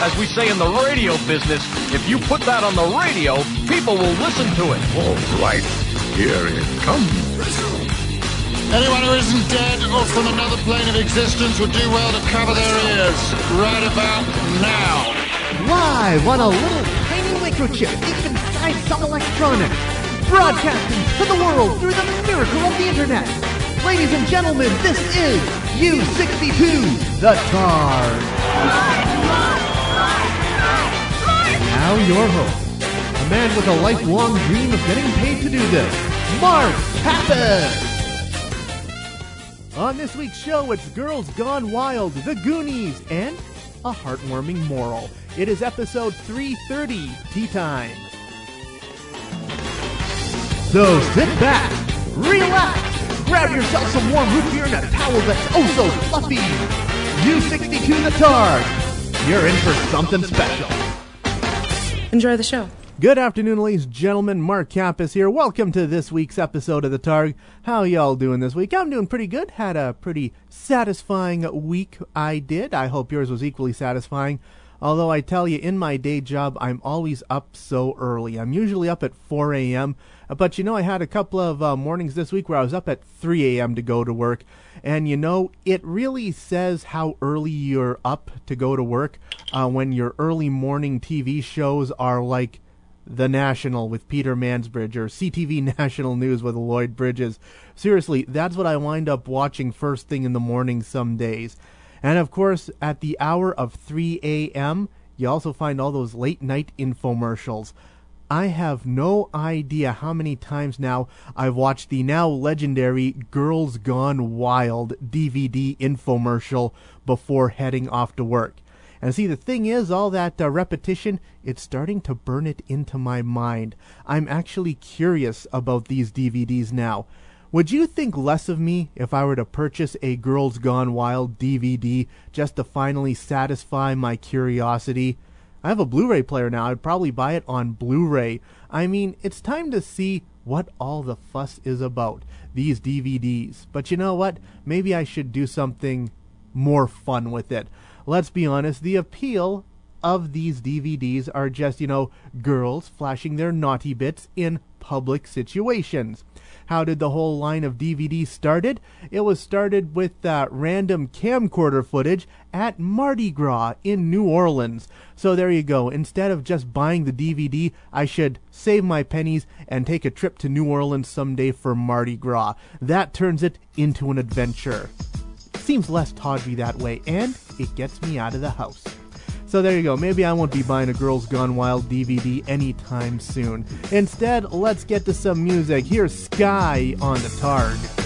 As we say in the radio business, if you put that on the radio, people will listen to it. All right, here it comes. Anyone who isn't dead or from another plane of existence would do well to cover their ears right about now. Live on a little tiny microchip deep inside some electronics. Broadcasting to the world through the miracle of the internet. Ladies and gentlemen, this is U62, the Targ. Now your host, a man with a lifelong dream of getting paid to do this, Mark Kappas. On this week's show, it's Girls Gone Wild, The Goonies, and a heartwarming moral. It is episode 330, Tea Time. So sit back, relax, grab yourself some warm root beer and a towel that's oh so fluffy. U62 The Targ, you're in for something special. Enjoy the show. Good afternoon, ladies and gentlemen. Mark Kappas here. Welcome to this week's episode of the Targ. How y'all doing this week? I'm doing pretty good. Had a pretty satisfying week. I did. I hope yours was equally satisfying. Although I tell you, in my day job, I'm always up so early. I'm usually up at 4 a.m. But you know, I had a couple of uh, mornings this week where I was up at 3 a.m. to go to work. And you know, it really says how early you're up to go to work uh, when your early morning TV shows are like the National with Peter Mansbridge or CTV National News with Lloyd Bridges. Seriously, that's what I wind up watching first thing in the morning some days. And of course, at the hour of 3 a.m., you also find all those late night infomercials. I have no idea how many times now I've watched the now legendary Girls Gone Wild DVD infomercial before heading off to work. And see, the thing is, all that uh, repetition, it's starting to burn it into my mind. I'm actually curious about these DVDs now. Would you think less of me if I were to purchase a Girls Gone Wild DVD just to finally satisfy my curiosity? I have a Blu-ray player now. I'd probably buy it on Blu-ray. I mean, it's time to see what all the fuss is about, these DVDs. But you know what? Maybe I should do something more fun with it let's be honest, the appeal of these DVDs are just, you know, girls flashing their naughty bits in public situations. How did the whole line of DVDs started? It was started with uh, random camcorder footage at Mardi Gras in New Orleans. So there you go. Instead of just buying the DVD, I should save my pennies and take a trip to New Orleans someday for Mardi Gras. That turns it into an adventure seems less tawdry that way, and it gets me out of the house. So there you go. Maybe I won't be buying a Girls Gone Wild DVD anytime soon. Instead, let's get to some music. Here's Sky on the Targ.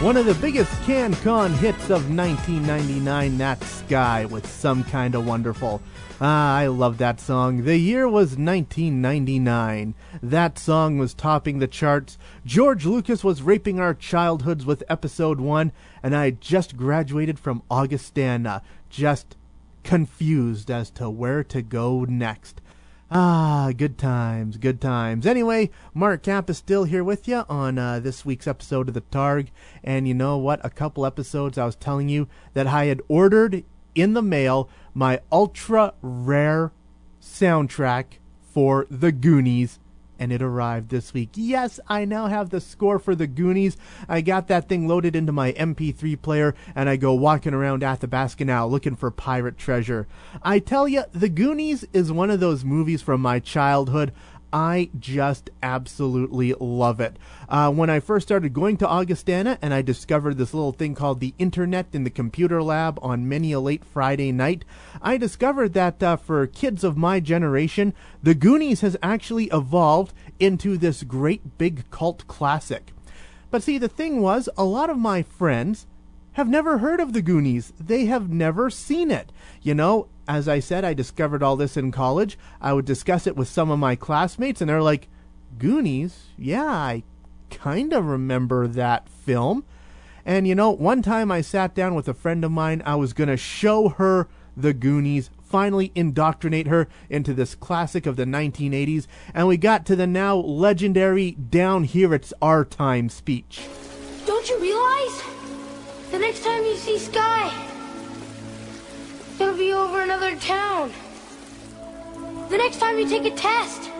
One of the biggest CanCon hits of 1999, that Sky with Some Kinda Wonderful. Ah, I love that song. The year was 1999. That song was topping the charts. George Lucas was raping our childhoods with episode 1, and I just graduated from Augustana, just confused as to where to go next. Ah, good times, good times. Anyway, Mark Kappas still here with you on uh, this week's episode of the Targ. And you know what? A couple episodes I was telling you that I had ordered in the mail my ultra rare soundtrack for The Goonies and it arrived this week. Yes, I now have the score for the Goonies. I got that thing loaded into my MP3 player, and I go walking around Athabasca now looking for pirate treasure. I tell you, The Goonies is one of those movies from my childhood. I just absolutely love it. Uh, when I first started going to Augustana and I discovered this little thing called the Internet in the Computer Lab on many a late Friday night, I discovered that uh, for kids of my generation, The Goonies has actually evolved into this great big cult classic. But see, the thing was, a lot of my friends have never heard of the Goonies. They have never seen it. You know, as I said, I discovered all this in college. I would discuss it with some of my classmates, and they're like, Goonies? Yeah, I kind of remember that film. And you know, one time I sat down with a friend of mine, I was going to show her the Goonies, finally indoctrinate her into this classic of the 1980s, and we got to the now legendary Down Here It's Our Time speech. Don't you realize? The next time you see Sky, it'll be over another town. The next time you take a test,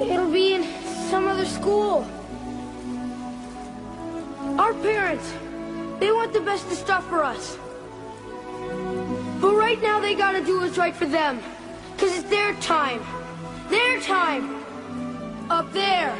it'll be in some other school. Our parents, they want the best of stuff for us. But right now they gotta do what's right for them. Cause it's their time. Their time. Up there.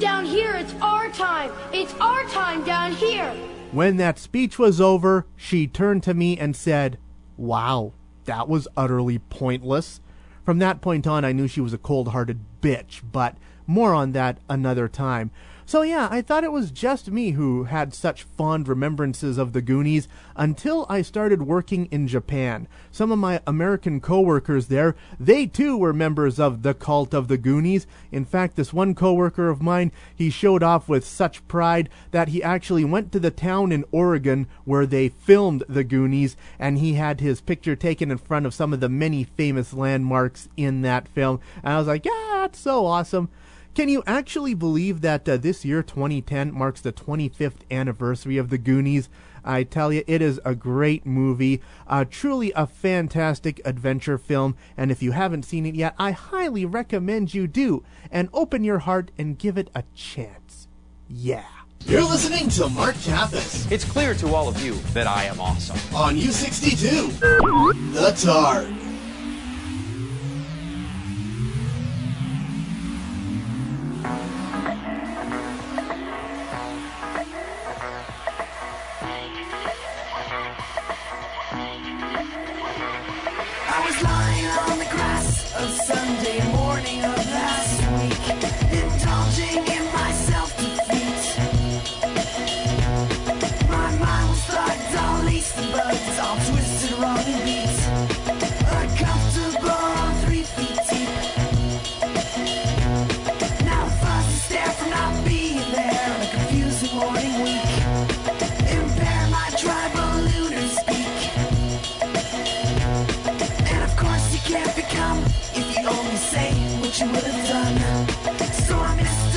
Down here, it's our time. It's our time down here. When that speech was over, she turned to me and said, Wow, that was utterly pointless. From that point on, I knew she was a cold hearted bitch, but more on that another time. So yeah, I thought it was just me who had such fond remembrances of the Goonies until I started working in Japan. Some of my American coworkers there, they too were members of the cult of the Goonies. In fact, this one coworker of mine, he showed off with such pride that he actually went to the town in Oregon where they filmed the Goonies and he had his picture taken in front of some of the many famous landmarks in that film. And I was like, yeah, that's so awesome. Can you actually believe that uh, this year, 2010, marks the 25th anniversary of The Goonies? I tell you, it is a great movie, uh, truly a fantastic adventure film, and if you haven't seen it yet, I highly recommend you do, and open your heart and give it a chance. Yeah. You're listening to Mark Kappas It's clear to all of you that I am awesome. on U62, The Targ. Only say what you would have done. So I missed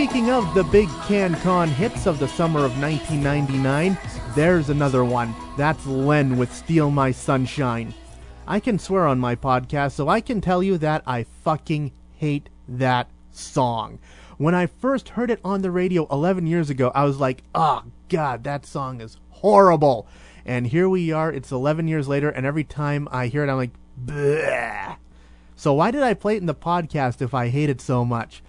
speaking of the big CanCon hits of the summer of 1999, there's another one. That's Len with Steal My Sunshine. I can swear on my podcast, so I can tell you that I fucking hate that song. When I first heard it on the radio 11 years ago, I was like, oh god, that song is horrible. And here we are, it's 11 years later, and every time I hear it, I'm like, Bleh. So why did I play it in the podcast if I hate it so much?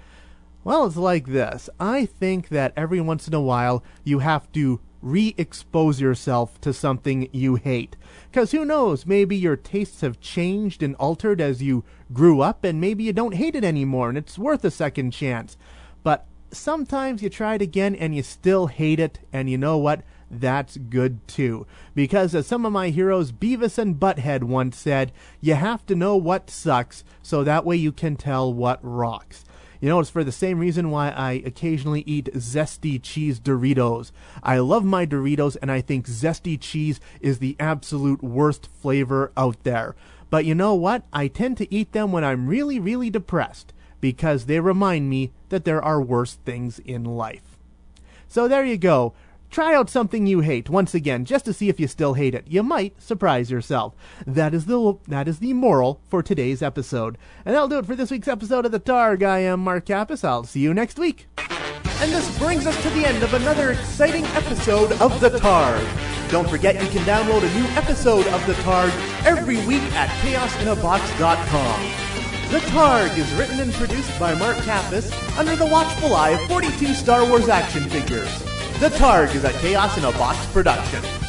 Well, it's like this. I think that every once in a while you have to re expose yourself to something you hate. Because who knows, maybe your tastes have changed and altered as you grew up, and maybe you don't hate it anymore, and it's worth a second chance. But sometimes you try it again and you still hate it, and you know what? That's good too. Because as some of my heroes, Beavis and Butthead, once said, you have to know what sucks so that way you can tell what rocks. You know, it's for the same reason why I occasionally eat zesty cheese Doritos. I love my Doritos and I think zesty cheese is the absolute worst flavor out there. But you know what? I tend to eat them when I'm really, really depressed because they remind me that there are worse things in life. So there you go. Try out something you hate once again, just to see if you still hate it. You might surprise yourself. That is the that is the moral for today's episode. And that'll do it for this week's episode of the Targ. I am Mark Kappas. I'll see you next week. And this brings us to the end of another exciting episode of the Targ. Don't forget you can download a new episode of the Targ every week at chaosinabox.com. The Targ is written and produced by Mark Kappas under the watchful eye of 42 Star Wars action figures. The Targ is a Chaos in a Box production.